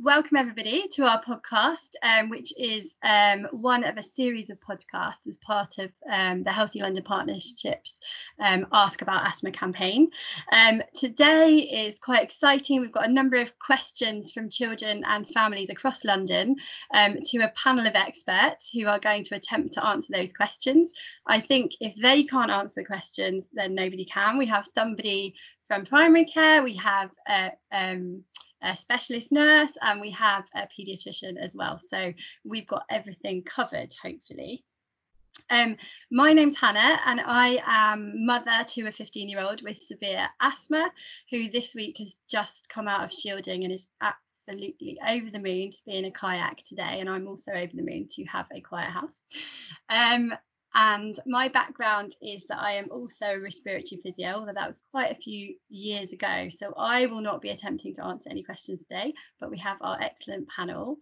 welcome everybody to our podcast, um, which is um, one of a series of podcasts as part of um, the Healthy London Partnerships um, Ask About Asthma campaign. Um, today is quite exciting. We've got a number of questions from children and families across London um, to a panel of experts who are going to attempt to answer those questions. I think if they can't answer the questions, then nobody can. We have somebody from primary care, we have uh, a specialist nurse, and we have a paediatrician as well. So we've got everything covered, hopefully. Um, my name's Hannah, and I am mother to a 15 year old with severe asthma who this week has just come out of shielding and is absolutely over the moon to be in a kayak today. And I'm also over the moon to have a quiet house. Um, and my background is that I am also a respiratory physio, although that was quite a few years ago. So I will not be attempting to answer any questions today, but we have our excellent panel.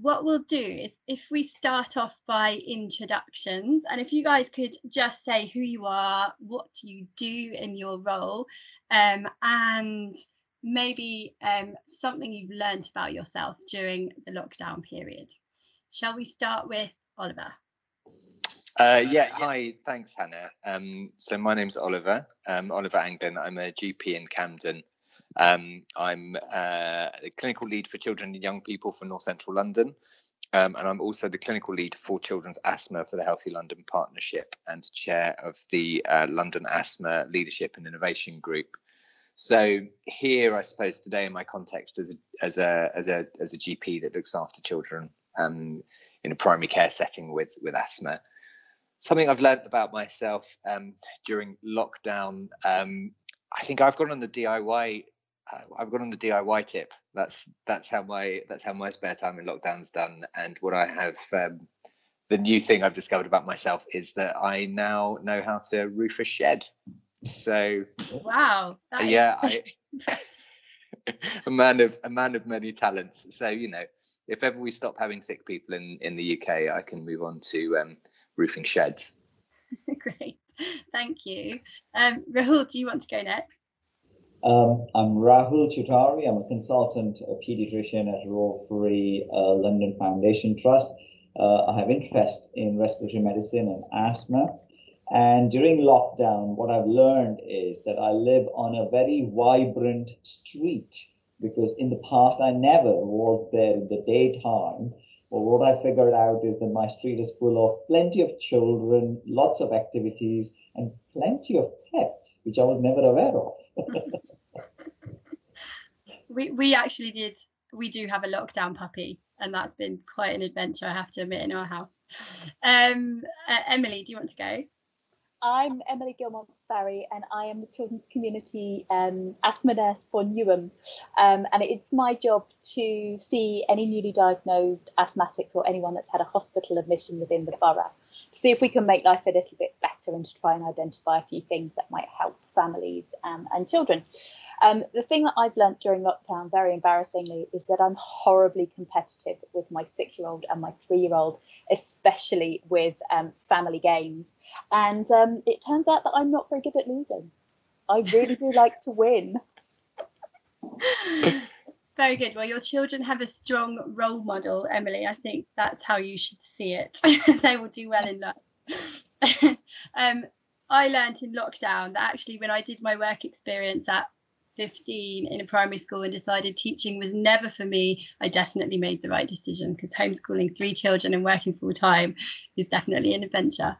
What we'll do is if we start off by introductions, and if you guys could just say who you are, what you do in your role, um, and maybe um, something you've learned about yourself during the lockdown period. Shall we start with Oliver? Uh, yeah, hi, thanks, Hannah. Um, so my name's Oliver, um, Oliver Anglin. I'm a GP in Camden. Um, I'm uh, the clinical lead for children and young people for North Central London. Um, and I'm also the clinical lead for children's asthma for the Healthy London Partnership and chair of the uh, London Asthma Leadership and Innovation Group. So here, I suppose today, in my context as a as a as a as a GP that looks after children um, in a primary care setting with with asthma, something I've learned about myself um, during lockdown. Um, I think I've gone on the DIY. Uh, I've gone on the DIY tip. That's that's how my that's how my spare time in lockdown's done. And what I have, um, the new thing I've discovered about myself is that I now know how to roof a shed. So wow, yeah, I, a man of a man of many talents. So you know, if ever we stop having sick people in in the UK, I can move on to um, roofing sheds. Great, thank you. Um, Rahul, do you want to go next? Um, I'm Rahul Chodhari. I'm a consultant, a pediatrician at Royal Free uh, London Foundation Trust. Uh, I have interest in respiratory medicine and asthma. And during lockdown, what I've learned is that I live on a very vibrant street because in the past I never was there in the daytime well, what I figured out is that my street is full of plenty of children, lots of activities, and plenty of pets, which I was never aware of. we we actually did. We do have a lockdown puppy, and that's been quite an adventure, I have to admit, in our house. Um, uh, Emily, do you want to go? I'm Emily Gilmont Barry, and I am the Children's Community um, Asthma Nurse for Newham. Um, and it's my job to see any newly diagnosed asthmatics or anyone that's had a hospital admission within the borough to see if we can make life a little bit better and to try and identify a few things that might help families um, and children. Um, the thing that I've learnt during lockdown, very embarrassingly, is that I'm horribly competitive with my six year old and my three year old, especially with um, family games. And um, it turns out that I'm not very good at losing. I really do like to win. Very good. Well, your children have a strong role model, Emily. I think that's how you should see it. they will do well in life. um, I learned in lockdown that actually, when I did my work experience at 15 in a primary school and decided teaching was never for me, I definitely made the right decision because homeschooling three children and working full time is definitely an adventure.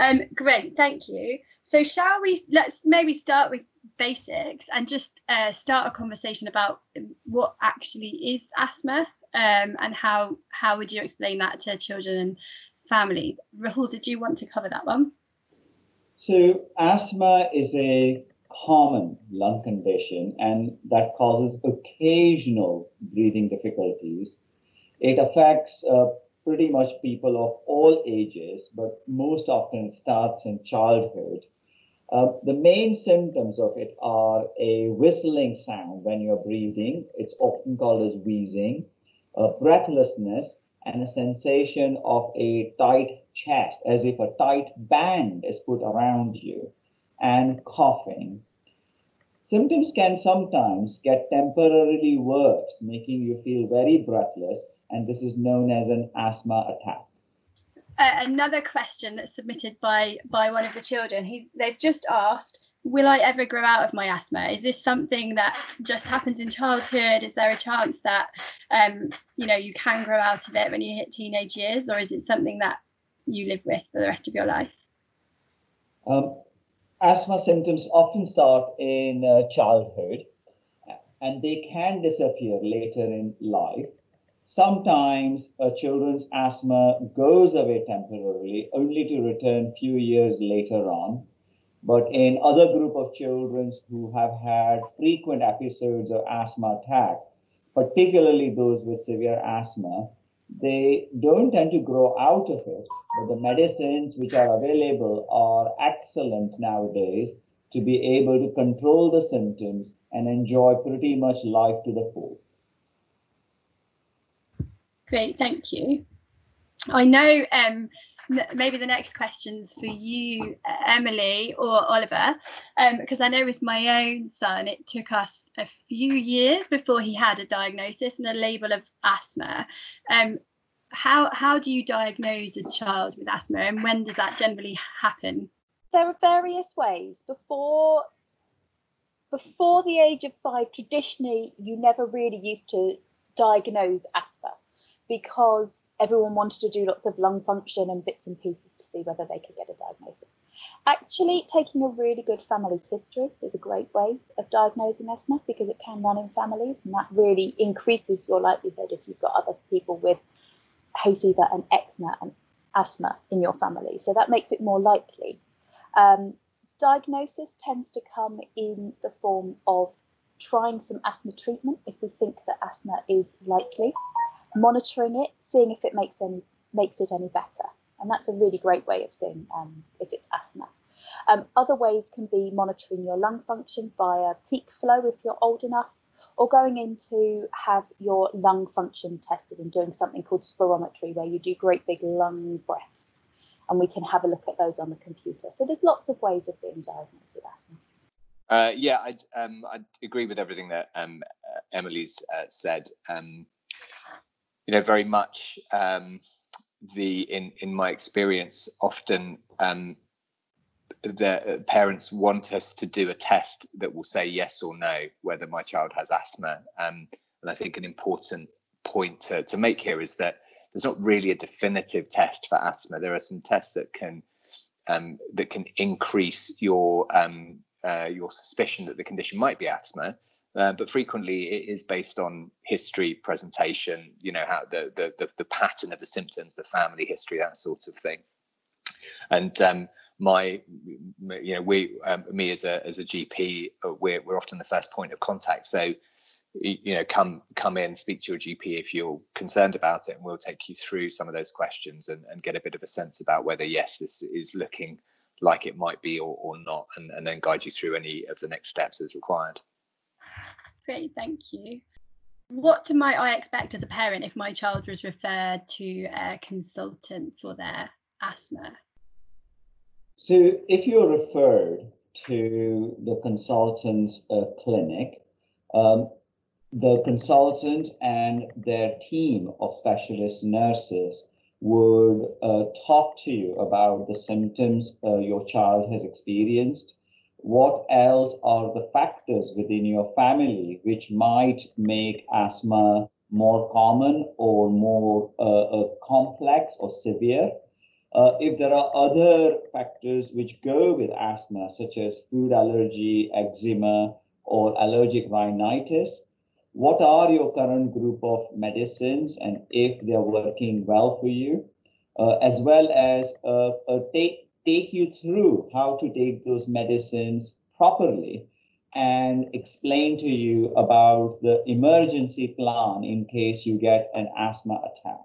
Um, great, thank you. So, shall we? Let's maybe start with basics and just uh, start a conversation about what actually is asthma um, and how how would you explain that to children and families rahul did you want to cover that one so asthma is a common lung condition and that causes occasional breathing difficulties it affects uh, pretty much people of all ages but most often it starts in childhood uh, the main symptoms of it are a whistling sound when you're breathing. It's often called as wheezing, uh, breathlessness, and a sensation of a tight chest, as if a tight band is put around you, and coughing. Symptoms can sometimes get temporarily worse, making you feel very breathless, and this is known as an asthma attack. Uh, another question that's submitted by by one of the children. He they've just asked, "Will I ever grow out of my asthma? Is this something that just happens in childhood? Is there a chance that um, you know you can grow out of it when you hit teenage years, or is it something that you live with for the rest of your life?" Um, asthma symptoms often start in uh, childhood and they can disappear later in life. Sometimes a children's asthma goes away temporarily, only to return few years later on. But in other group of children who have had frequent episodes of asthma attack, particularly those with severe asthma, they don't tend to grow out of it, but the medicines which are available are excellent nowadays to be able to control the symptoms and enjoy pretty much life to the full. Great, thank you. I know um, maybe the next question's for you, Emily or Oliver, because um, I know with my own son, it took us a few years before he had a diagnosis and a label of asthma. Um, how how do you diagnose a child with asthma, and when does that generally happen? There are various ways. Before before the age of five, traditionally, you never really used to diagnose asthma because everyone wanted to do lots of lung function and bits and pieces to see whether they could get a diagnosis. Actually, taking a really good family history is a great way of diagnosing asthma because it can run in families and that really increases your likelihood if you've got other people with hay fever and eczema and asthma in your family. So that makes it more likely. Um, diagnosis tends to come in the form of trying some asthma treatment if we think that asthma is likely monitoring it, seeing if it makes any makes it any better, and that's a really great way of seeing um, if it's asthma. Um, other ways can be monitoring your lung function via peak flow if you're old enough, or going in to have your lung function tested and doing something called spirometry, where you do great big lung breaths, and we can have a look at those on the computer. So there's lots of ways of being diagnosed with asthma. Uh, yeah, I um, agree with everything that um, uh, Emily's uh, said. Um, you know, very much um, the in in my experience, often um, the parents want us to do a test that will say yes or no whether my child has asthma. Um, and I think an important point to, to make here is that there's not really a definitive test for asthma. There are some tests that can um, that can increase your um, uh, your suspicion that the condition might be asthma, uh, but frequently it is based on history, presentation, you know, how the, the, the, the, pattern of the symptoms, the family history, that sort of thing. And um, my, you know, we, um, me as a, as a GP, uh, we're, we're often the first point of contact. So, you know, come, come in, speak to your GP if you're concerned about it, and we'll take you through some of those questions and, and get a bit of a sense about whether, yes, this is looking like it might be or, or not, and, and then guide you through any of the next steps as required. Great, thank you. What might I expect as a parent if my child was referred to a consultant for their asthma? So, if you're referred to the consultant's uh, clinic, um, the consultant and their team of specialist nurses would uh, talk to you about the symptoms uh, your child has experienced what else are the factors within your family which might make asthma more common or more uh, uh, complex or severe? Uh, if there are other factors which go with asthma, such as food allergy, eczema, or allergic rhinitis, what are your current group of medicines and if they're working well for you, uh, as well as uh, take take you through how to take those medicines properly and explain to you about the emergency plan in case you get an asthma attack.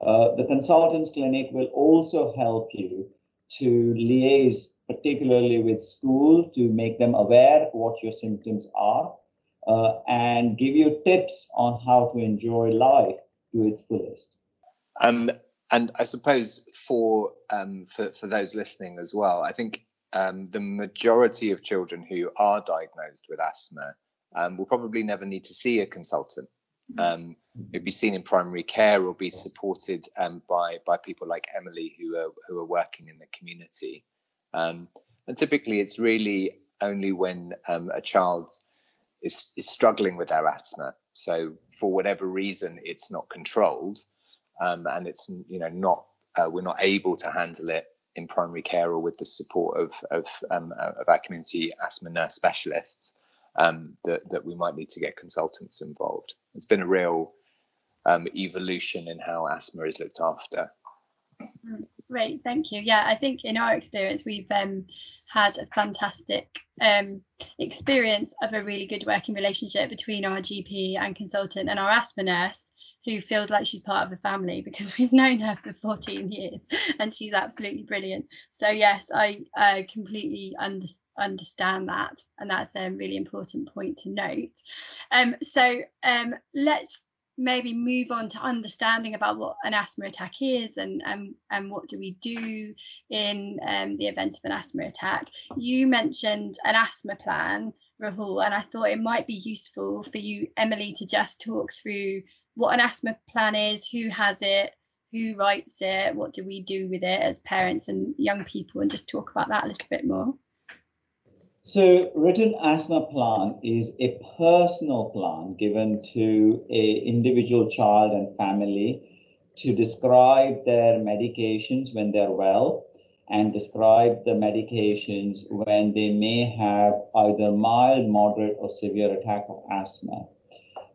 Uh, the consultants clinic will also help you to liaise particularly with school to make them aware what your symptoms are uh, and give you tips on how to enjoy life to its fullest. Um, and I suppose for um, for for those listening as well, I think um, the majority of children who are diagnosed with asthma um, will probably never need to see a consultant. Mm-hmm. Um, it'll be seen in primary care or be supported um, by by people like Emily who are who are working in the community. Um, and typically, it's really only when um, a child is is struggling with their asthma. So for whatever reason, it's not controlled, um, and it's you know not uh, we're not able to handle it in primary care or with the support of of, um, of our community asthma nurse specialists um, that, that we might need to get consultants involved. It's been a real um, evolution in how asthma is looked after. Mm, great, thank you. Yeah, I think in our experience, we've um, had a fantastic um, experience of a really good working relationship between our GP and consultant and our asthma nurse who feels like she's part of the family because we've known her for 14 years and she's absolutely brilliant. So yes, I uh, completely under, understand that and that's a really important point to note. Um, so um, let's maybe move on to understanding about what an asthma attack is and and, and what do we do in um, the event of an asthma attack. You mentioned an asthma plan, Rahul, and I thought it might be useful for you, Emily, to just talk through what an asthma plan is, who has it, who writes it, what do we do with it as parents and young people, and just talk about that a little bit more. So written asthma plan is a personal plan given to a individual child and family to describe their medications when they're well and describe the medications when they may have either mild, moderate, or severe attack of asthma.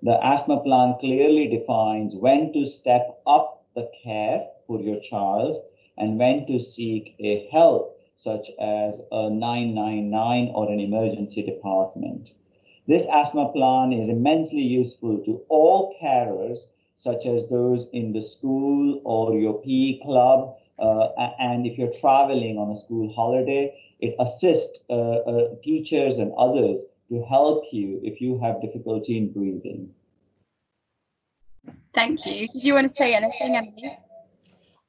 The asthma plan clearly defines when to step up the care for your child and when to seek a help such as a 999 or an emergency department. This asthma plan is immensely useful to all carers, such as those in the school or your PE club. Uh, and if you're traveling on a school holiday, it assists uh, uh, teachers and others to help you if you have difficulty in breathing. Thank you. Did you want to say anything, Emily?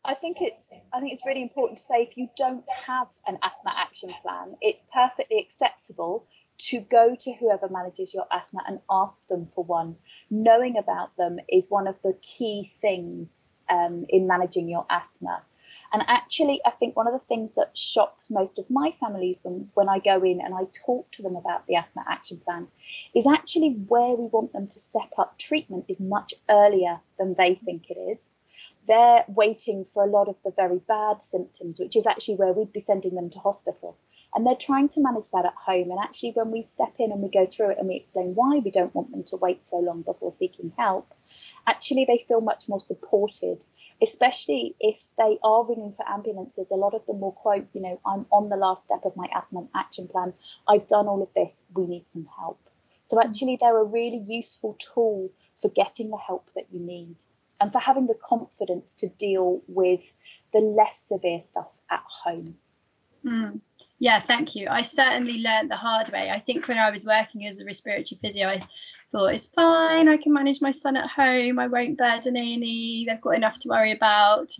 I think it's I think it's really important to say if you don't have an asthma action plan, it's perfectly acceptable to go to whoever manages your asthma and ask them for one. Knowing about them is one of the key things um, in managing your asthma. And actually, I think one of the things that shocks most of my families when, when I go in and I talk to them about the asthma action plan is actually where we want them to step up treatment is much earlier than they think it is they're waiting for a lot of the very bad symptoms, which is actually where we'd be sending them to hospital. And they're trying to manage that at home. And actually, when we step in and we go through it and we explain why we don't want them to wait so long before seeking help, actually, they feel much more supported, especially if they are ringing for ambulances. A lot of them will quote, you know, I'm on the last step of my asthma action plan. I've done all of this. We need some help. So, mm. actually, they're a really useful tool for getting the help that you need and for having the confidence to deal with the less severe stuff at home. Mm. Yeah, thank you. I certainly learned the hard way. I think when I was working as a respiratory physio, I thought it's fine. I can manage my son at home. I won't burden A&E. They've got enough to worry about.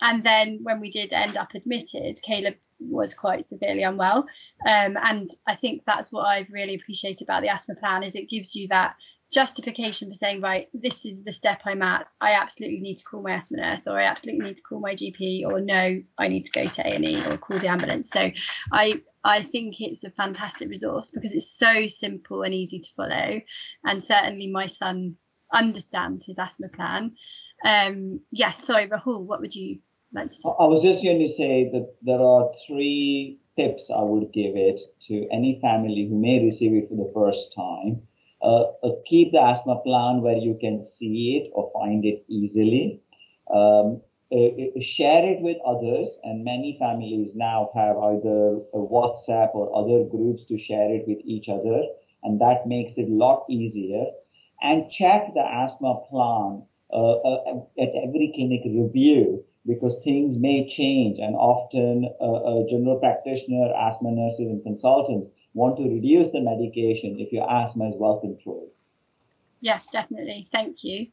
And then when we did end up admitted, Caleb was quite severely unwell. Um, and I think that's what I've really appreciated about the asthma plan is it gives you that justification for saying, right, this is the step I'm at. I absolutely need to call my asthma nurse, or I absolutely need to call my GP, or no, I need to go to A&E or call the ambulance. So I I think it's a fantastic resource because it's so simple and easy to follow, and certainly my son understands his asthma plan. Um, yes, sorry, Rahul, what would you I was just going to say that there are three tips I would give it to any family who may receive it for the first time uh, uh, keep the asthma plan where you can see it or find it easily. Um, uh, uh, share it with others, and many families now have either WhatsApp or other groups to share it with each other, and that makes it a lot easier. And check the asthma plan uh, uh, at every clinic review because things may change, and often a general practitioner, asthma nurses, and consultants want to reduce the medication if your asthma is well controlled. Yes, definitely. Thank you.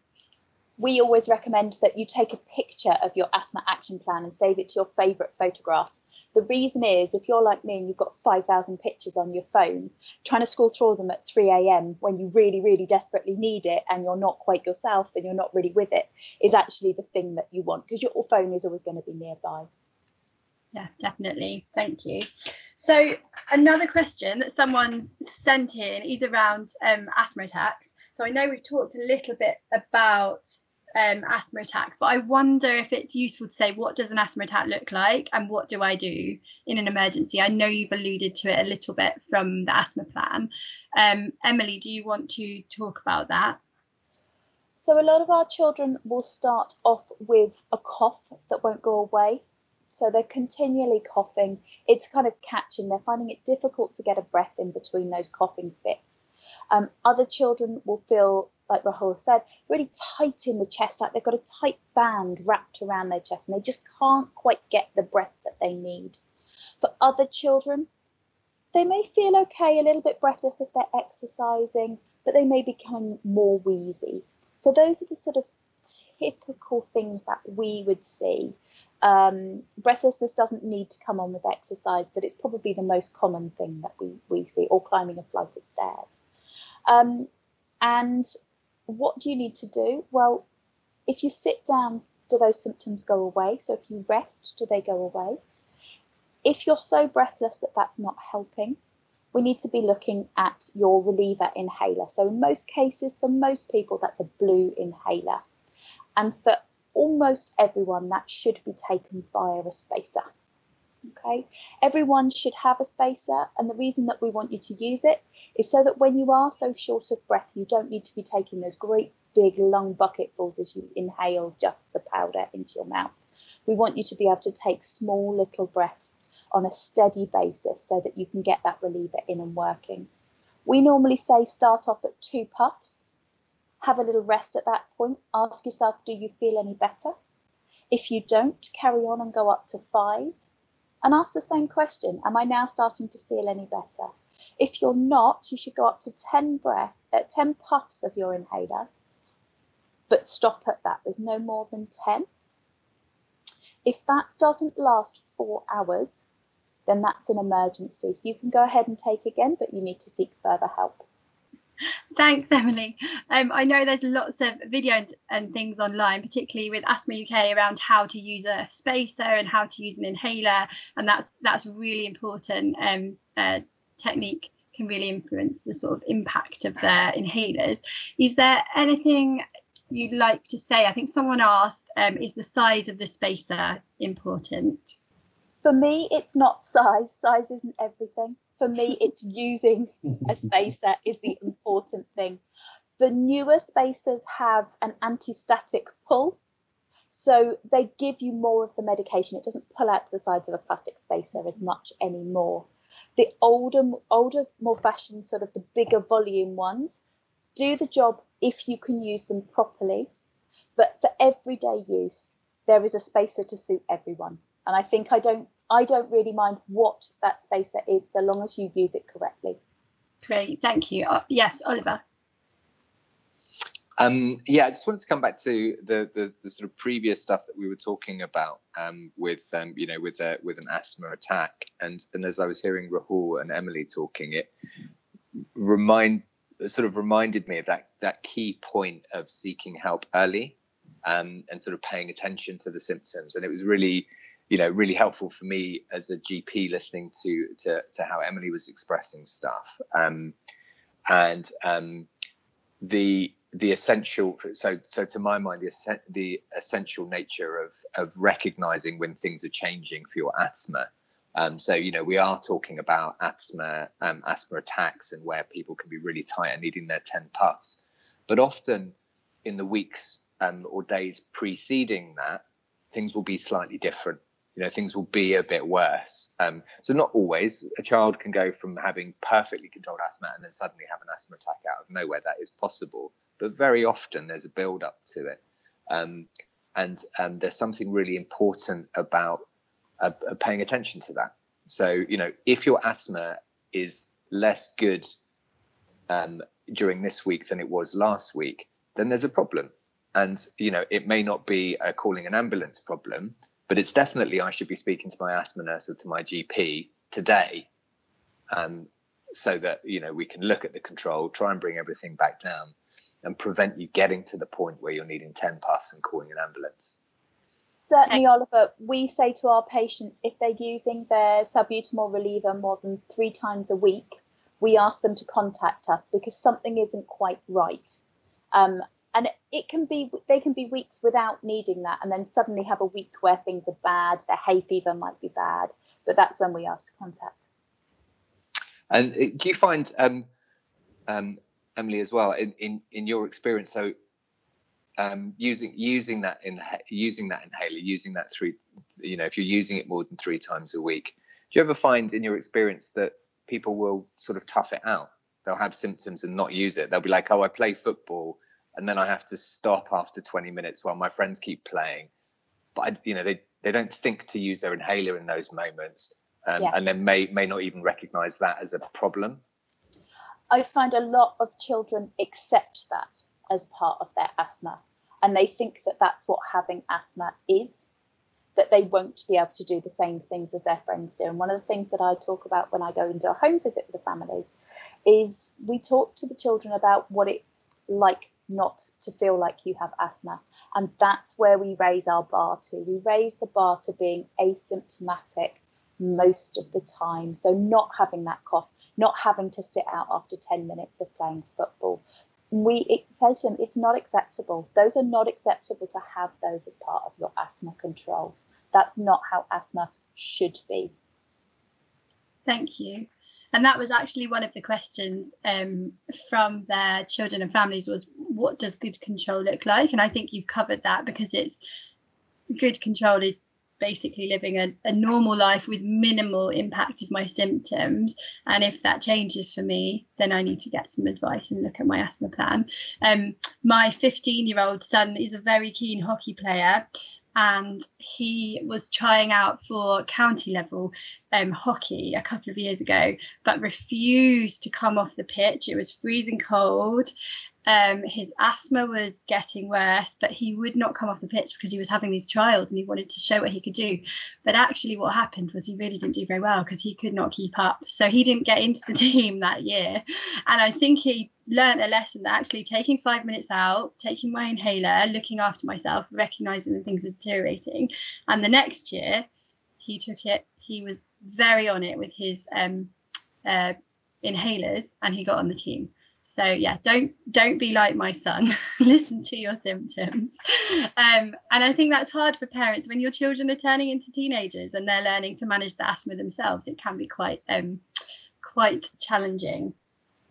We always recommend that you take a picture of your asthma action plan and save it to your favourite photographs The reason is if you're like me and you've got 5,000 pictures on your phone, trying to scroll through them at 3 a.m. when you really, really desperately need it and you're not quite yourself and you're not really with it is actually the thing that you want because your phone is always going to be nearby. Yeah, definitely. Thank you. So another question that someone's sent in is around um, asthma attacks. So I know we've talked a little bit about um, asthma attacks, but I wonder if it's useful to say what does an asthma attack look like and what do I do in an emergency? I know you've alluded to it a little bit from the asthma plan. Um, Emily, do you want to talk about that? So a lot of our children will start off with a cough that won't go away. So they're continually coughing. It's kind of catching. They're finding it difficult to get a breath in between those coughing fits. Um, other children will feel like Rahul said, really tight in the chest, like they've got a tight band wrapped around their chest and they just can't quite get the breath that they need. For other children, they may feel okay, a little bit breathless if they're exercising, but they may become more wheezy. So those are the sort of typical things that we would see. Um, breathlessness doesn't need to come on with exercise, but it's probably the most common thing that we, we see, or climbing a flight of stairs. Um, and what do you need to do? Well, if you sit down, do those symptoms go away? So if you rest, do they go away? If you're so breathless that that's not helping, we need to be looking at your reliever inhaler. So in most cases, for most people, that's a blue inhaler. And for almost everyone, that should be taken via a spacer. Okay, everyone should have a spacer, and the reason that we want you to use it is so that when you are so short of breath, you don't need to be taking those great big lung bucketfuls as you inhale just the powder into your mouth. We want you to be able to take small little breaths on a steady basis so that you can get that reliever in and working. We normally say start off at two puffs, have a little rest at that point, ask yourself, do you feel any better? If you don't, carry on and go up to five and ask the same question Am I now starting to feel any better? If you're not, you should go up to 10 breath, uh, 10 puffs of your inhaler, but stop at that. There's no more than 10. If that doesn't last four hours, then that's an emergency. So you can go ahead and take again, but you need to seek further help. Thanks, Emily. Um, I know there's lots of videos and things online, particularly with Asthma UK, around how to use a spacer and how to use an inhaler, and that's that's really important. Um, uh, technique can really influence the sort of impact of their inhalers. Is there anything you'd like to say? I think someone asked, um, is the size of the spacer important? For me, it's not size. Size isn't everything for me, it's using a spacer is the important thing. The newer spacers have an anti-static pull, so they give you more of the medication. It doesn't pull out to the sides of a plastic spacer as much anymore. The older, older, more fashioned, sort of the bigger volume ones, do the job if you can use them properly. But for everyday use, there is a spacer to suit everyone. And I think I don't I don't really mind what that spacer is so long as you use it correctly. Great, thank you. Uh, yes, Oliver. Um, yeah, I just wanted to come back to the, the, the sort of previous stuff that we were talking about um, with um, you know with a, with an asthma attack, and and as I was hearing Rahul and Emily talking, it remind sort of reminded me of that that key point of seeking help early um, and sort of paying attention to the symptoms, and it was really you know really helpful for me as a GP listening to to, to how Emily was expressing stuff. Um, and um, the the essential so so to my mind the the essential nature of of recognizing when things are changing for your asthma. Um, so you know we are talking about asthma um, asthma attacks and where people can be really tight and needing their 10 puffs. But often in the weeks um, or days preceding that things will be slightly different you know things will be a bit worse. Um, so not always. A child can go from having perfectly controlled asthma and then suddenly have an asthma attack out of nowhere. That is possible but very often there's a build up to it. Um, and um, there's something really important about uh, uh, paying attention to that. So you know if your asthma is less good um, during this week than it was last week then there's a problem. And you know it may not be a calling an ambulance problem but it's definitely I should be speaking to my asthma nurse or to my GP today, um, so that you know we can look at the control, try and bring everything back down, and prevent you getting to the point where you're needing ten puffs and calling an ambulance. Certainly, Oliver, we say to our patients if they're using their salbutamol reliever more than three times a week, we ask them to contact us because something isn't quite right. Um, and it can be they can be weeks without needing that and then suddenly have a week where things are bad their hay fever might be bad but that's when we ask to contact. And uh, do you find um, um, emily as well in, in in your experience so um, using using that in using that inhaler using that three you know if you're using it more than three times a week do you ever find in your experience that people will sort of tough it out? They'll have symptoms and not use it. They'll be like oh i play football and then I have to stop after 20 minutes while my friends keep playing. But I, you know, they they don't think to use their inhaler in those moments, um, yeah. and then may may not even recognise that as a problem. I find a lot of children accept that as part of their asthma, and they think that that's what having asthma is. That they won't be able to do the same things as their friends do. And one of the things that I talk about when I go into a home visit with a family is we talk to the children about what it's like not to feel like you have asthma. And that's where we raise our bar to. We raise the bar to being asymptomatic most of the time. So, not having that cough, not having to sit out after 10 minutes of playing football. We it it's not acceptable. Those are not acceptable to have those as part of your asthma control. That's not how asthma should be. Thank you. And that was actually one of the questions um, from their children and families was what does good control look like? And I think you've covered that because it's good control is basically living a, a normal life with minimal impact of my symptoms. And if that changes for me, then I need to get some advice and look at my asthma plan. Um, my 15 year old son is a very keen hockey player and he was trying out for county level um, hockey a couple of years ago, but refused to come off the pitch. It was freezing cold. Um, his asthma was getting worse, but he would not come off the pitch because he was having these trials and he wanted to show what he could do. But actually, what happened was he really didn't do very well because he could not keep up. So he didn't get into the team that year. And I think he learned a lesson that actually taking five minutes out, taking my inhaler, looking after myself, recognizing that things are deteriorating. And the next year, he took it, he was very on it with his um, uh, inhalers and he got on the team. So yeah, don't don't be like my son. Listen to your symptoms. Um, and I think that's hard for parents when your children are turning into teenagers and they're learning to manage the asthma themselves. It can be quite um, quite challenging.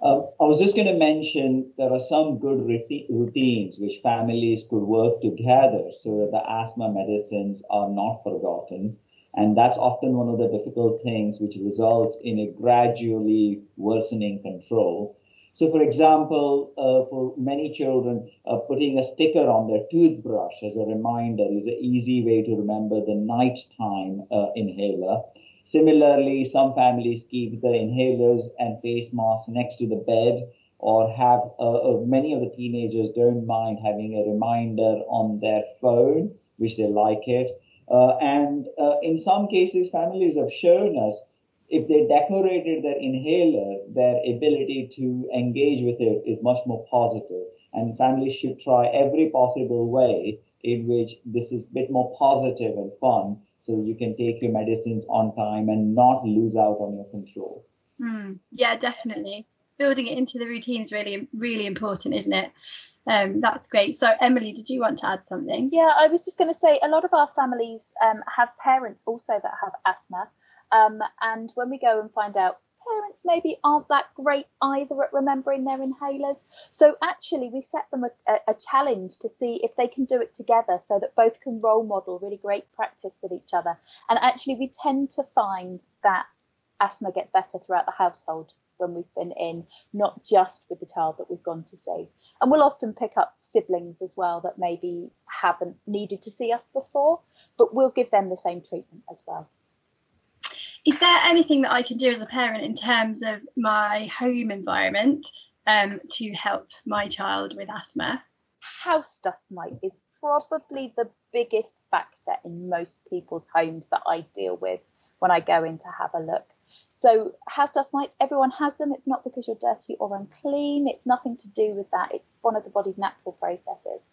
Uh, I was just going to mention there are some good routines which families could work together so that the asthma medicines are not forgotten. And that's often one of the difficult things which results in a gradually worsening control. So, for example, uh, for many children, uh, putting a sticker on their toothbrush as a reminder is an easy way to remember the nighttime uh, inhaler. Similarly, some families keep the inhalers and face masks next to the bed, or have uh, uh, many of the teenagers don't mind having a reminder on their phone, which they like it. Uh, and in some cases, families have shown us if they decorated their inhaler, their ability to engage with it is much more positive. And families should try every possible way in which this is a bit more positive and fun so you can take your medicines on time and not lose out on your control. Mm, yeah, definitely. Building it into the routine is really, really important, isn't it? Um, that's great. So, Emily, did you want to add something? Yeah, I was just going to say a lot of our families um, have parents also that have asthma. Um, and when we go and find out parents maybe aren't that great either at remembering their inhalers. So actually, we set them a, a, challenge to see if they can do it together so that both can role model really great practice with each other. And actually, we tend to find that asthma gets better throughout the household when we've been in, not just with the child that we've gone to see. And we'll often pick up siblings as well that maybe haven't needed to see us before, but we'll give them the same treatment as well. Is there anything that I can do as a parent in terms of my home environment um, to help my child with asthma? House dust mite is probably the biggest factor in most people's homes that I deal with when I go in to have a look. So house dust mites, everyone has them. It's not because you're dirty or unclean. It's nothing to do with that. It's one of the body's natural processes.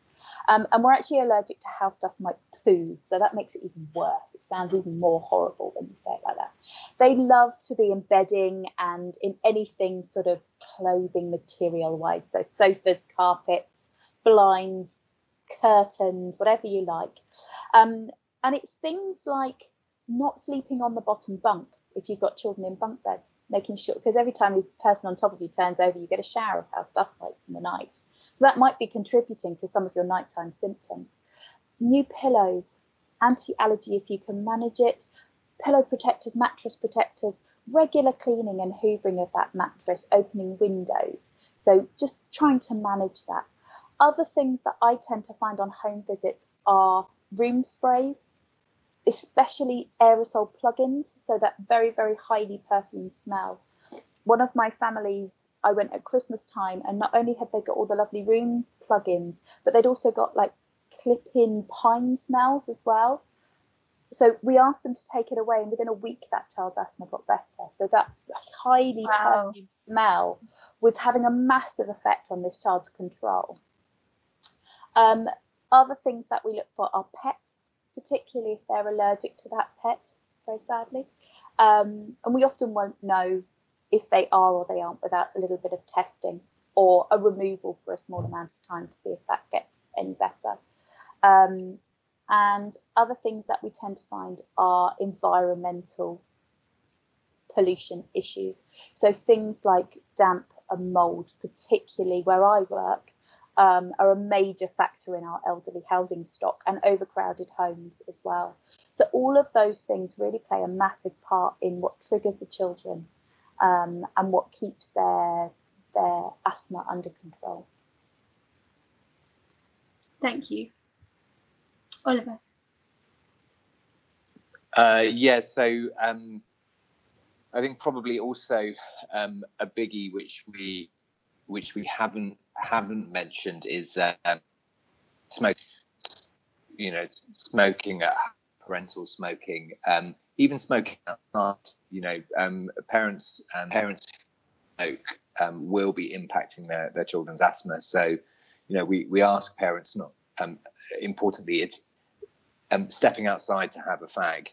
Um, and we're actually allergic to house dust mite poo. So that makes it even worse. It sounds even more horrible when you say it like that. They love to be in bedding and in anything sort of clothing material wise. So sofas, carpets, blinds, curtains, whatever you like. Um, and it's things like not sleeping on the bottom bunk if you've got children in bunk beds, making sure because every time the person on top of you turns over, you get a shower of house dust mites in the night. So that might be contributing to some of your nighttime symptoms. New pillows, anti allergy if you can manage it, pillow protectors, mattress protectors, regular cleaning and hoovering of that mattress, opening windows. So just trying to manage that. Other things that I tend to find on home visits are room sprays, especially aerosol plugins, so that very, very highly perfumed smell. One of my families, I went at Christmas time, and not only had they got all the lovely room plugins, but they'd also got like clip in pine smells as well. So we asked them to take it away, and within a week, that child's asthma got better. So that highly wow. perfumed smell was having a massive effect on this child's control. Um, other things that we look for are pets, particularly if they're allergic to that pet, very sadly. Um, and we often won't know if they are or they aren't without a little bit of testing or a removal for a small amount of time to see if that gets any better. Um, and other things that we tend to find are environmental pollution issues. So things like damp and mold, particularly where I work, um, are a major factor in our elderly housing stock and overcrowded homes as well. So all of those things really play a massive part in what triggers the children um, and what keeps their their asthma under control. Thank you. Oliver. Uh, yeah, so um, I think probably also um, a biggie which we which we haven't haven't mentioned is um, smoke. You know, smoking at parental smoking, um, even smoking outside. You know, um, parents and parents smoke um, will be impacting their, their children's asthma. So, you know, we we ask parents not. Um, importantly, it's um, stepping outside to have a fag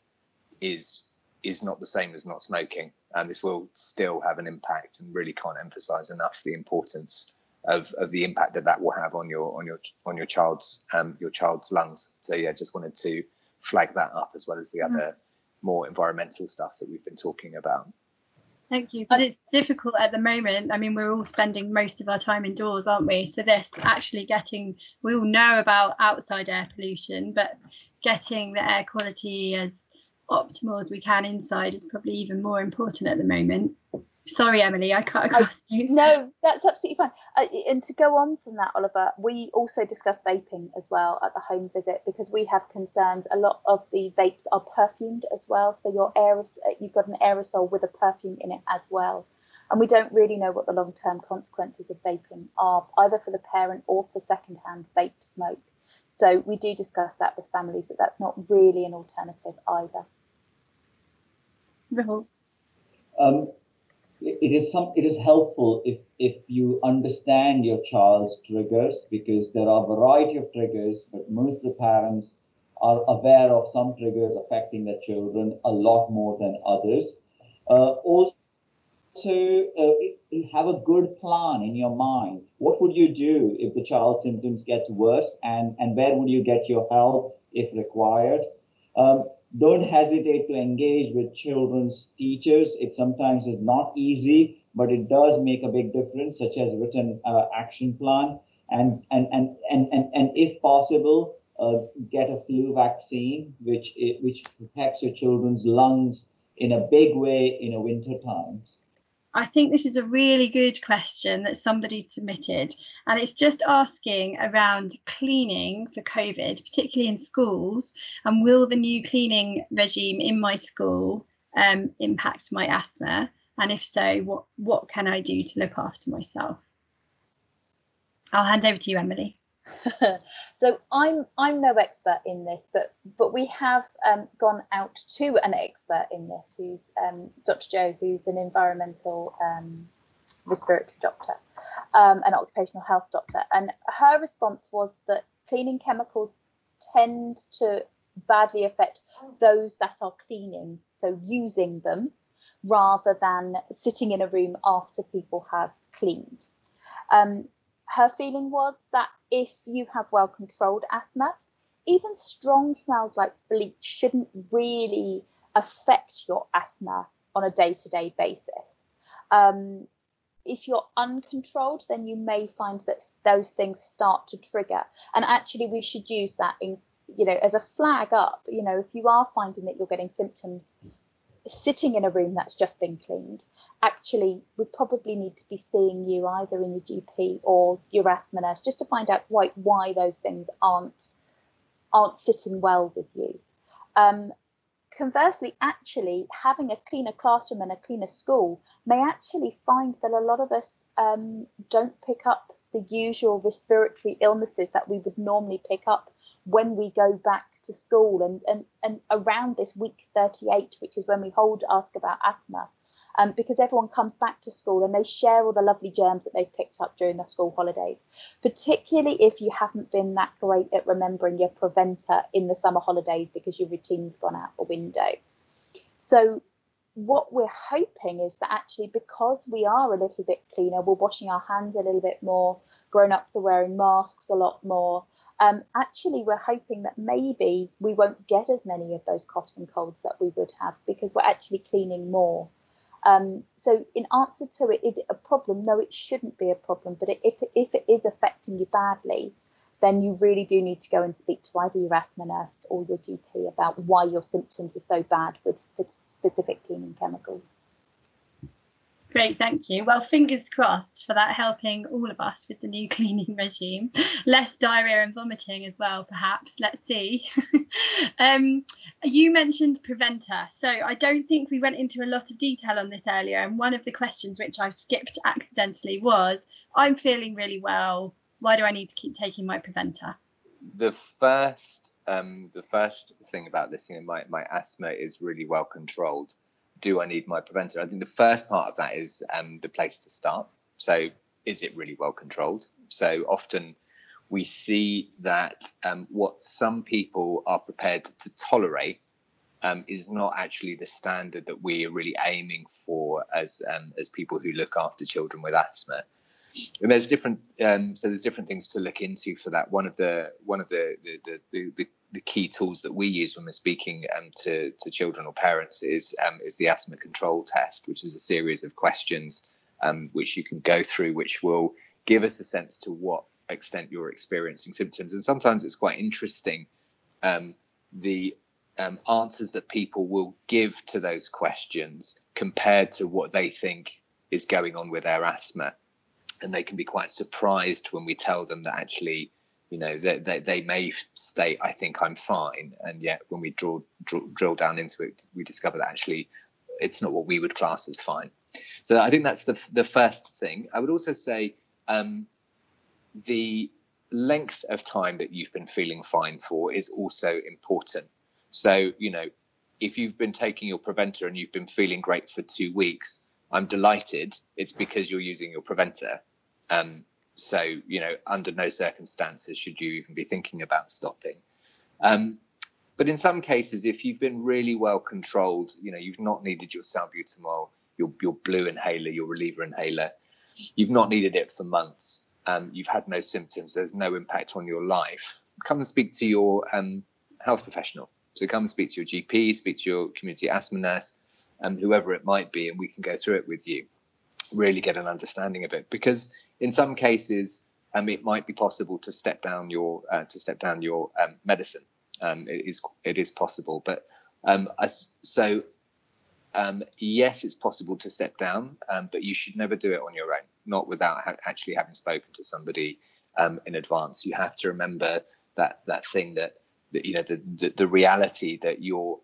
is is not the same as not smoking, and this will still have an impact. And really can't emphasize enough the importance of, of the impact that that will have on your on your on your child's um, your child's lungs. So yeah, just wanted to flag that up as well as the mm-hmm. other more environmental stuff that we've been talking about. Thank you. Because it's difficult at the moment. I mean, we're all spending most of our time indoors, aren't we? So this actually getting we all know about outside air pollution, but getting the air quality as optimal as we can inside is probably even more important at the moment. Sorry, Emily, I cut across I, you. No, that's absolutely fine. Uh, and to go on from that, Oliver, we also discuss vaping as well at the home visit because we have concerns. A lot of the vapes are perfumed as well, so your aeros- uh, you've got an aerosol with a perfume in it as well. And we don't really know what the long term consequences of vaping are, either for the parent or for secondhand vape smoke. So we do discuss that with families that that's not really an alternative either. Rahul. Um, it is some it is helpful if if you understand your child's triggers because there are a variety of triggers but most of the parents are aware of some triggers affecting their children a lot more than others. Uh, also uh, have a good plan in your mind what would you do if the child's symptoms gets worse and and where would you get your help if required? Um, don't hesitate to engage with children's teachers. It sometimes is not easy, but it does make a big difference, such as written uh, action plan. And, and, and, and, and, and if possible, uh, get a flu vaccine, which, which protects your children's lungs in a big way in a winter times. I think this is a really good question that somebody submitted, and it's just asking around cleaning for COVID, particularly in schools, and will the new cleaning regime in my school um, impact my asthma? And if so, what what can I do to look after myself? I'll hand over to you, Emily. So I'm I'm no expert in this, but but we have um, gone out to an expert in this, who's um, Dr. Joe, who's an environmental um, respiratory doctor, um, an occupational health doctor, and her response was that cleaning chemicals tend to badly affect those that are cleaning, so using them, rather than sitting in a room after people have cleaned. Um, her feeling was that if you have well controlled asthma, even strong smells like bleach shouldn't really affect your asthma on a day to day basis. Um, if you're uncontrolled, then you may find that those things start to trigger. And actually, we should use that in, you know, as a flag up. You know, if you are finding that you're getting symptoms sitting in a room that's just been cleaned, actually, we probably need to be seeing you either in your GP or your asthma nurse just to find out why why those things aren't aren't sitting well with you. Um, conversely, actually, having a cleaner classroom and a cleaner school may actually find that a lot of us um, don't pick up the usual respiratory illnesses that we would normally pick up when we go back to school and, and, and around this week 38, which is when we hold Ask About Asthma, um, because everyone comes back to school and they share all the lovely germs that they've picked up during the school holidays, particularly if you haven't been that great at remembering your preventer in the summer holidays because your routine's gone out the window. So what we're hoping is that actually because we are a little bit cleaner, we're washing our hands a little bit more, grown ups are wearing masks a lot more. Um, actually, we're hoping that maybe we won't get as many of those coughs and colds that we would have because we're actually cleaning more. Um, so, in answer to it, is it a problem? No, it shouldn't be a problem. But if, if it is affecting you badly, then you really do need to go and speak to either your asthma nurse or your GP about why your symptoms are so bad with, with specific cleaning chemicals. Great, thank you. Well, fingers crossed for that helping all of us with the new cleaning regime. Less diarrhea and vomiting as well, perhaps. Let's see. um, you mentioned preventer. So I don't think we went into a lot of detail on this earlier. And one of the questions which I've skipped accidentally was I'm feeling really well why do I need to keep taking my preventer? The first, um, the first thing about this, listening, my my asthma is really well controlled. Do I need my preventer? I think the first part of that is um, the place to start. So, is it really well controlled? So often we see that um, what some people are prepared to tolerate um, is not actually the standard that we are really aiming for as um, as people who look after children with asthma and there's different um, so there's different things to look into for that one of the one of the the, the, the, the key tools that we use when we're speaking um, to, to children or parents is um, is the asthma control test which is a series of questions um, which you can go through which will give us a sense to what extent you're experiencing symptoms. And sometimes it's quite interesting um, the um, answers that people will give to those questions compared to what they think is going on with their asthma. And they can be quite surprised when we tell them that actually you know they, they, they may state i think i'm fine and yet when we draw, draw drill down into it we discover that actually it's not what we would class as fine so i think that's the, the first thing i would also say um, the length of time that you've been feeling fine for is also important so you know if you've been taking your preventer and you've been feeling great for two weeks I'm delighted. It's because you're using your preventer. Um, so, you know, under no circumstances should you even be thinking about stopping. Um, but in some cases, if you've been really well controlled, you know, you've not needed your salbutamol, your, your blue inhaler, your reliever inhaler, you've not needed it for months, um, you've had no symptoms, there's no impact on your life, come and speak to your um, health professional. So come and speak to your GP, speak to your community asthma nurse, um, whoever it might be, and we can go through it with you. Really get an understanding of it, because in some cases, um, it might be possible to step down your uh, to step down your um, medicine. Um, it is it is possible, but um, as, so um, yes, it's possible to step down, um, but you should never do it on your own, not without ha- actually having spoken to somebody in advance. You have to remember that that thing that, that you know the, the, the reality that you're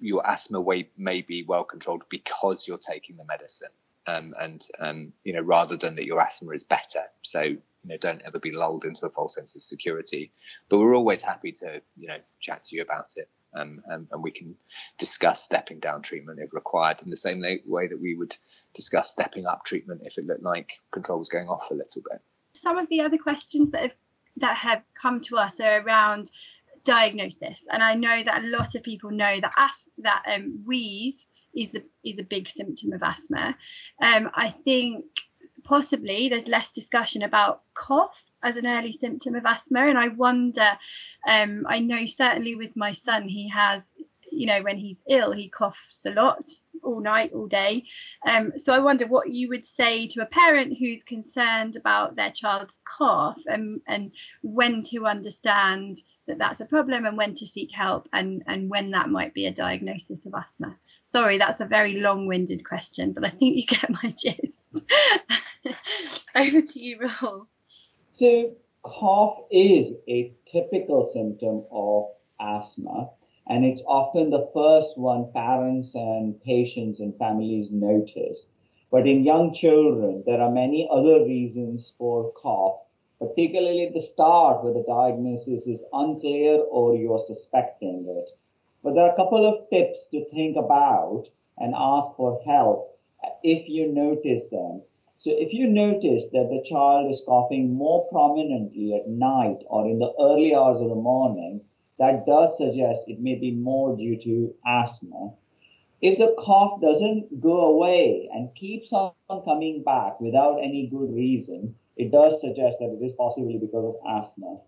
your asthma may be well controlled because you're taking the medicine. Um, and um, you know rather than that your asthma is better. So you know don't ever be lulled into a false sense of security. But we're always happy to you know chat to you about it. Um, and, and, we can discuss stepping down treatment if required in the same way that we would discuss stepping up treatment if it looked like control was going off a little bit. Some of the other questions that have that have come to us are around diagnosis, and I know that a lot of people know that as that um, wheeze is the is a big symptom of asthma. Um, I think possibly there's less discussion about cough as an early symptom of asthma, and I wonder. Um, I know certainly with my son, he has, you know, when he's ill, he coughs a lot all night, all day. Um, so I wonder what you would say to a parent who's concerned about their child's cough and, and when to understand that that's a problem and when to seek help and, and when that might be a diagnosis of asthma. Sorry, that's a very long winded question, but I think you get my gist. Over to you, Rahul. So, cough is a typical symptom of asthma, and it's often the first one parents and patients and families notice. But in young children, there are many other reasons for cough particularly at the start where the diagnosis is unclear or you're suspecting it. But there are a couple of tips to think about and ask for help if you notice them. So if you notice that the child is coughing more prominently at night or in the early hours of the morning, that does suggest it may be more due to asthma. If the cough doesn't go away and keeps on coming back without any good reason, it does suggest that it is possibly because of asthma.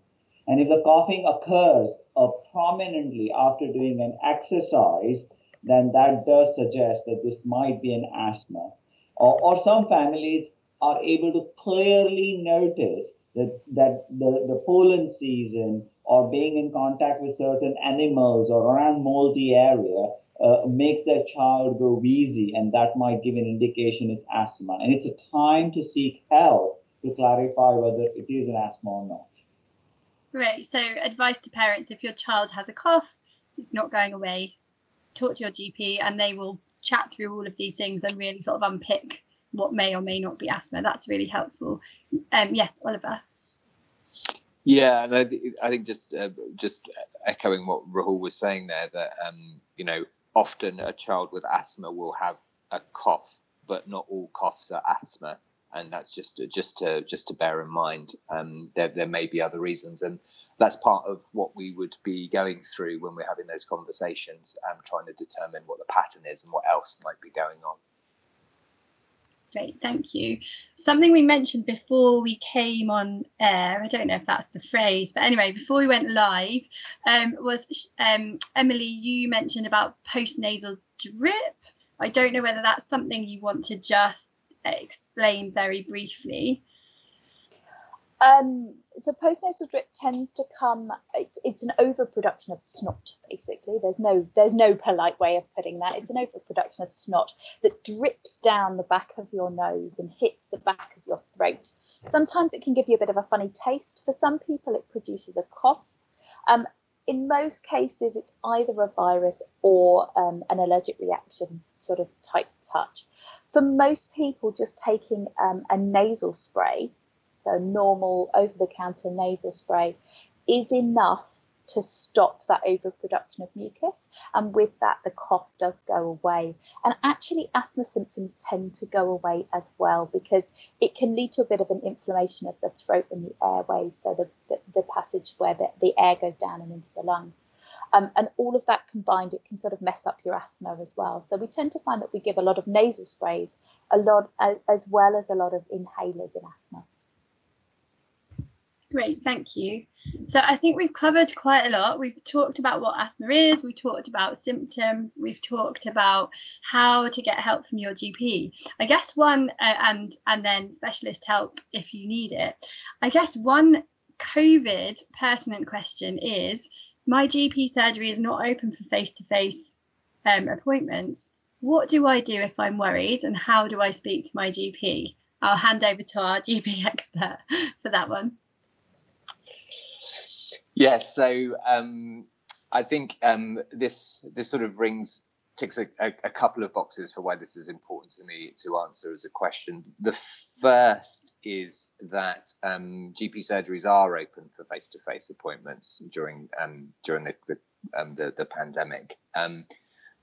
And if the coughing occurs uh, prominently after doing an exercise, then that does suggest that this might be an asthma. Or, or some families are able to clearly notice that, that the, the pollen season or being in contact with certain animals or around moldy area uh, makes their child go wheezy, and that might give an indication it's asthma. And it's a time to seek help to clarify whether it is an asthma or not. Great. So, advice to parents if your child has a cough, it's not going away, talk to your GP and they will chat through all of these things and really sort of unpick what may or may not be asthma. That's really helpful. Um, yeah, Oliver. Yeah, and I, I think just uh, just echoing what Rahul was saying there, that um, you know often a child with asthma will have a cough, but not all coughs are asthma and that's just just to just to bear in mind. Um, there there may be other reasons, and that's part of what we would be going through when we're having those conversations, um, trying to determine what the pattern is and what else might be going on. Great, thank you. Something we mentioned before we came on air, I don't know if that's the phrase, but anyway, before we went live, um, was um, Emily, you mentioned about postnasal drip. I don't know whether that's something you want to just explain very briefly? Um, so postnasal drip tends to come. It's, it's an overproduction of snot. Basically, there's no there's no polite way of putting that. It's an overproduction of snot that drips down the back of your nose and hits the back of your throat. Sometimes it can give you a bit of a funny taste. For some people, it produces a cough. Um, in most cases, it's either a virus or um, an allergic reaction sort of type touch. For most people, just taking um, a nasal spray, so a normal over the counter nasal spray, is enough to stop that overproduction of mucus. And with that, the cough does go away. And actually, asthma symptoms tend to go away as well because it can lead to a bit of an inflammation of the throat and the airways, so the, the, the passage where the, the air goes down and into the lung. Um, and all of that combined, it can sort of mess up your asthma as well. So we tend to find that we give a lot of nasal sprays, a lot as well as a lot of inhalers in asthma. Great, thank you. So I think we've covered quite a lot. We've talked about what asthma is, we talked about symptoms, we've talked about how to get help from your GP. I guess one uh, and and then specialist help if you need it. I guess one COVID pertinent question is my GP surgery is not open for face to face appointments. What do I do if I'm worried, and how do I speak to my GP? I'll hand over to our GP expert for that one. Yes, so um, I think um, this this sort of rings ticks a, a, a, couple of boxes for why this is important to me to answer as a question. The first is that um, GP surgeries are open for face-to-face appointments during um, during the the, um, the, the pandemic. Um,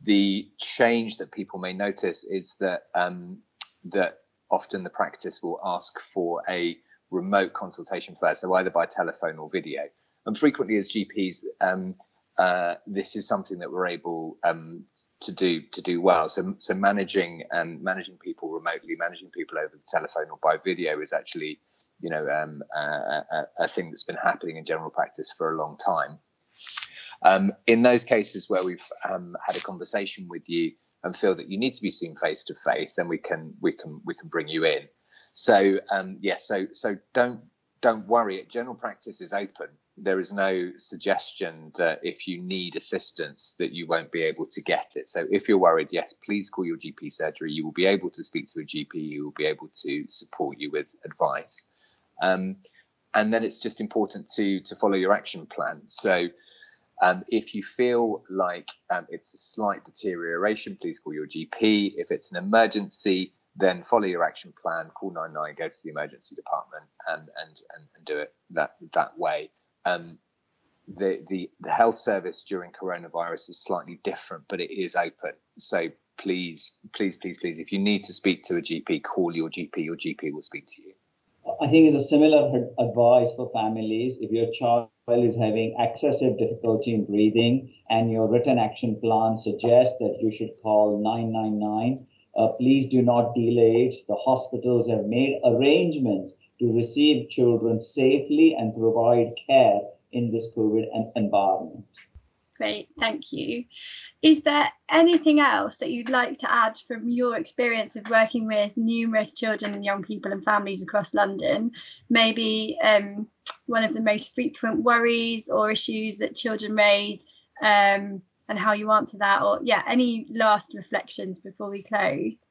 the change that people may notice is that that often the practice will ask for a remote consultation first, so either by telephone or video. And frequently, as GPs, um, uh, this is something that we're able um, to do to do well. So, so managing um, managing people remotely, managing people over the telephone or by video is actually, you know, um, a, a, a, thing that's been happening in general practice for a long time. Um, in those cases where we've um, had a conversation with you and feel that you need to be seen face to face, then we can we can we can bring you in. So um, yes, so so don't don't worry. General practice is open. There is no suggestion that if you need assistance that you won't be able to get it. So if you're worried yes please call your gp surgery. You will be able to speak to a gp you will be able to support you with advice. Um, and then it's just important to to follow your action plan. So um, if you feel like um, it's a slight deterioration please call your gp if it's an emergency then follow your action plan call 99 go to the emergency department and and and, and do it that that way um, the, the the health service during coronavirus is slightly different, but it is open. So please, please, please, please, if you need to speak to a GP, call your GP. Your GP will speak to you. I think it's a similar advice for families. If your child is having excessive difficulty in breathing and your written action plan suggests that you should call 999, uh, please do not delay it. The hospitals have made arrangements to receive children safely and provide care in this COVID environment. Great, thank you. Is there anything else that you'd like to add from your experience of working with numerous children and young people and families across London? Maybe um, one of the most frequent worries or issues that children raise um, and how you answer that, or yeah, any last reflections before we close?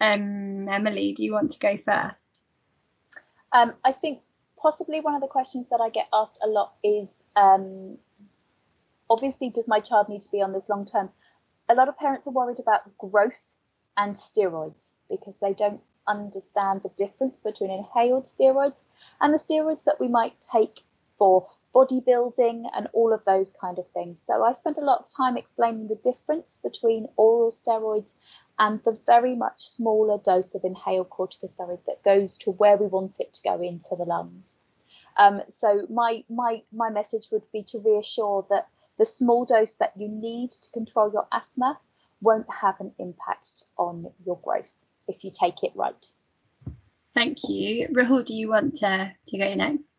Um, Emily, do you want to go first? Um, I think possibly one of the questions that I get asked a lot is um, obviously, does my child need to be on this long term? A lot of parents are worried about growth and steroids because they don't understand the difference between inhaled steroids and the steroids that we might take for bodybuilding and all of those kind of things. So I spent a lot of time explaining the difference between oral steroids and the very much smaller dose of inhaled corticosteroid that goes to where we want it to go into the lungs. Um, so my my my message would be to reassure that the small dose that you need to control your asthma won't have an impact on your growth if you take it right. Thank you. Rahul, do you want to, to go next?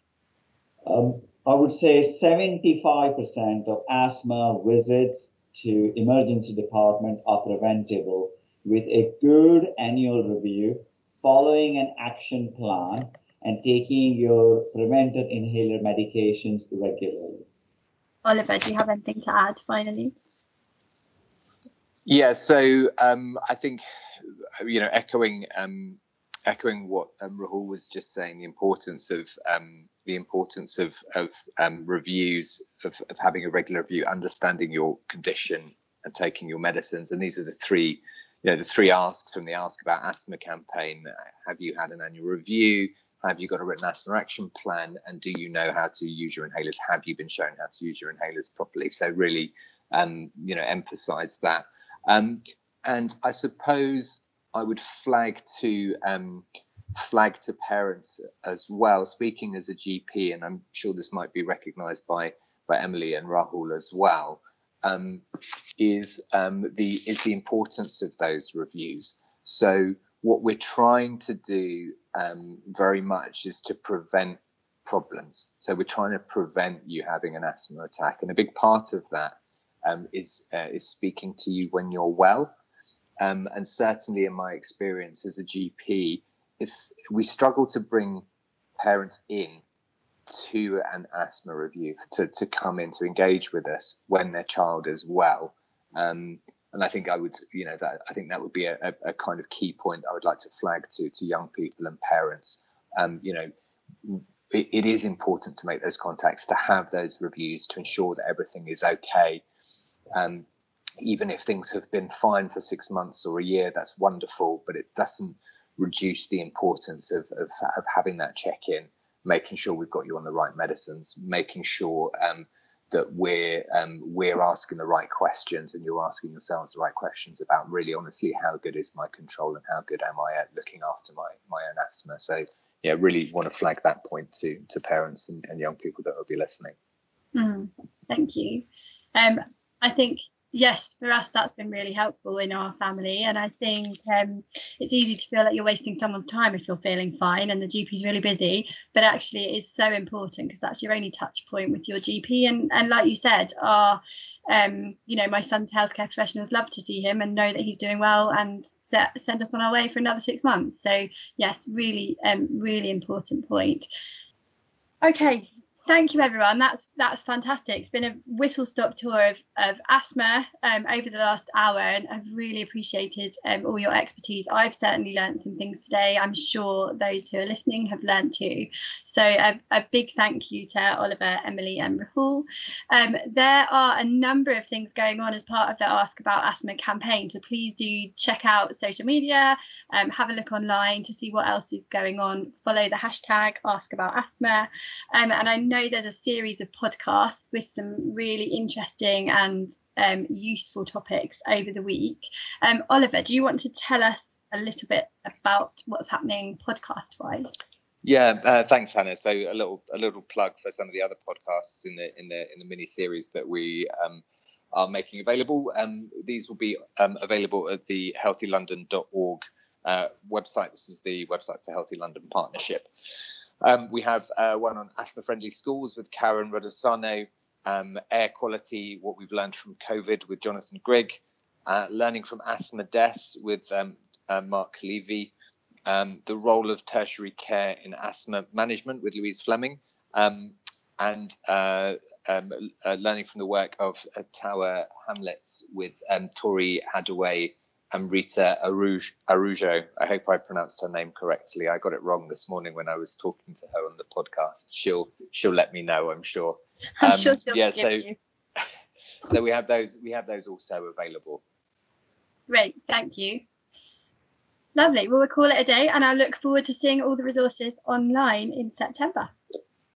Um, I would say 75% of asthma visits to emergency department are preventable with a good annual review, following an action plan, and taking your preventive inhaler medications regularly. Oliver, do you have anything to add finally? Yeah, so um, I think, you know, echoing um, echoing what um, Rahul was just saying, the importance of um, the importance of of um, reviews, of, of having a regular review, understanding your condition, and taking your medicines, and these are the three you know the three asks from the Ask About Asthma campaign: Have you had an annual review? Have you got a written asthma action plan? And do you know how to use your inhalers? Have you been shown how to use your inhalers properly? So really, um, you know, emphasize that. Um, and I suppose I would flag to um, flag to parents as well. Speaking as a GP, and I'm sure this might be recognised by by Emily and Rahul as well um, is um, the is the importance of those reviews. So what we're trying to do um, very much is to prevent problems. So we're trying to prevent you having an asthma attack, and a big part of that um, is uh, is speaking to you when you're well. Um, and certainly, in my experience as a GP, it's we struggle to bring parents in to an asthma review to, to come in to engage with us when their child is well. Um, and I think I would, you know, that I think that would be a, a, kind of key point I would like to flag to to young people and parents. Um, you know, it, it is important to make those contacts, to have those reviews, to ensure that everything is okay. Um, even if things have been fine for six months or a year, that's wonderful, but it doesn't reduce the importance of, of, of having that check in, making sure we've got you on the right medicines, making sure um, that we're um, we're asking the right questions and you're asking yourselves the right questions about really honestly how good is my control and how good am I at looking after my my own asthma. So yeah, really want to flag that point to to parents and, and young people that will be listening. Mm, thank you. Um, I think yes, for us, that's been really helpful in our family. And I think um, it's easy to feel like you're wasting someone's time if you're feeling fine and the GP is really busy. But actually, it is so important because that's your only touch point with your GP. And and like you said, our um, you know, my son's healthcare professionals love to see him and know that he's doing well and set, send us on our way for another six months. So yes, really, um, really important point. Okay, thank you everyone. That's that's fantastic. It's been a whistle stop tour of, of asthma um, over the last hour and i've really appreciated um, all your expertise. I've certainly learned some things today. I'm sure those who are listening have learned too. So a, a big thank you to oliver emily and rahul. Um, there are a number of things going on as part of the ask about asthma campaign so please do check out social media um, have a look online to see what else is going on. Follow the hashtag ask about asthma. Um, and i know know there's a series of podcasts with some really interesting and um, useful topics over the week. Um, Oliver, do you want to tell us a little bit about what's happening podcast wise? Yeah, uh, thanks, Hannah. So a little a little plug for some of the other podcasts in the in the in the mini series that we um, are making available. Um, these will be um, available at the healthylondon.org uh, website. This is the website for Healthy London Partnership. Um, we have uh, one on asthma friendly schools with Karen Rodosano, um, air quality, what we've learned from COVID with Jonathan Grigg, uh, learning from asthma deaths with um, uh, Mark Levy, um, the role of tertiary care in asthma management with Louise Fleming, um, and uh, um, uh, learning from the work of uh, Tower Hamlets with Tori Hadaway Amrita Aruj, Arujo. I hope I pronounced her name correctly. I got it wrong this morning when I was talking to her on the podcast. She'll she'll let me know. I'm sure. I'm um, sure yeah. So so we have those we have those also available. Great, thank you. Lovely. Well, we'll call it a day, and I look forward to seeing all the resources online in September.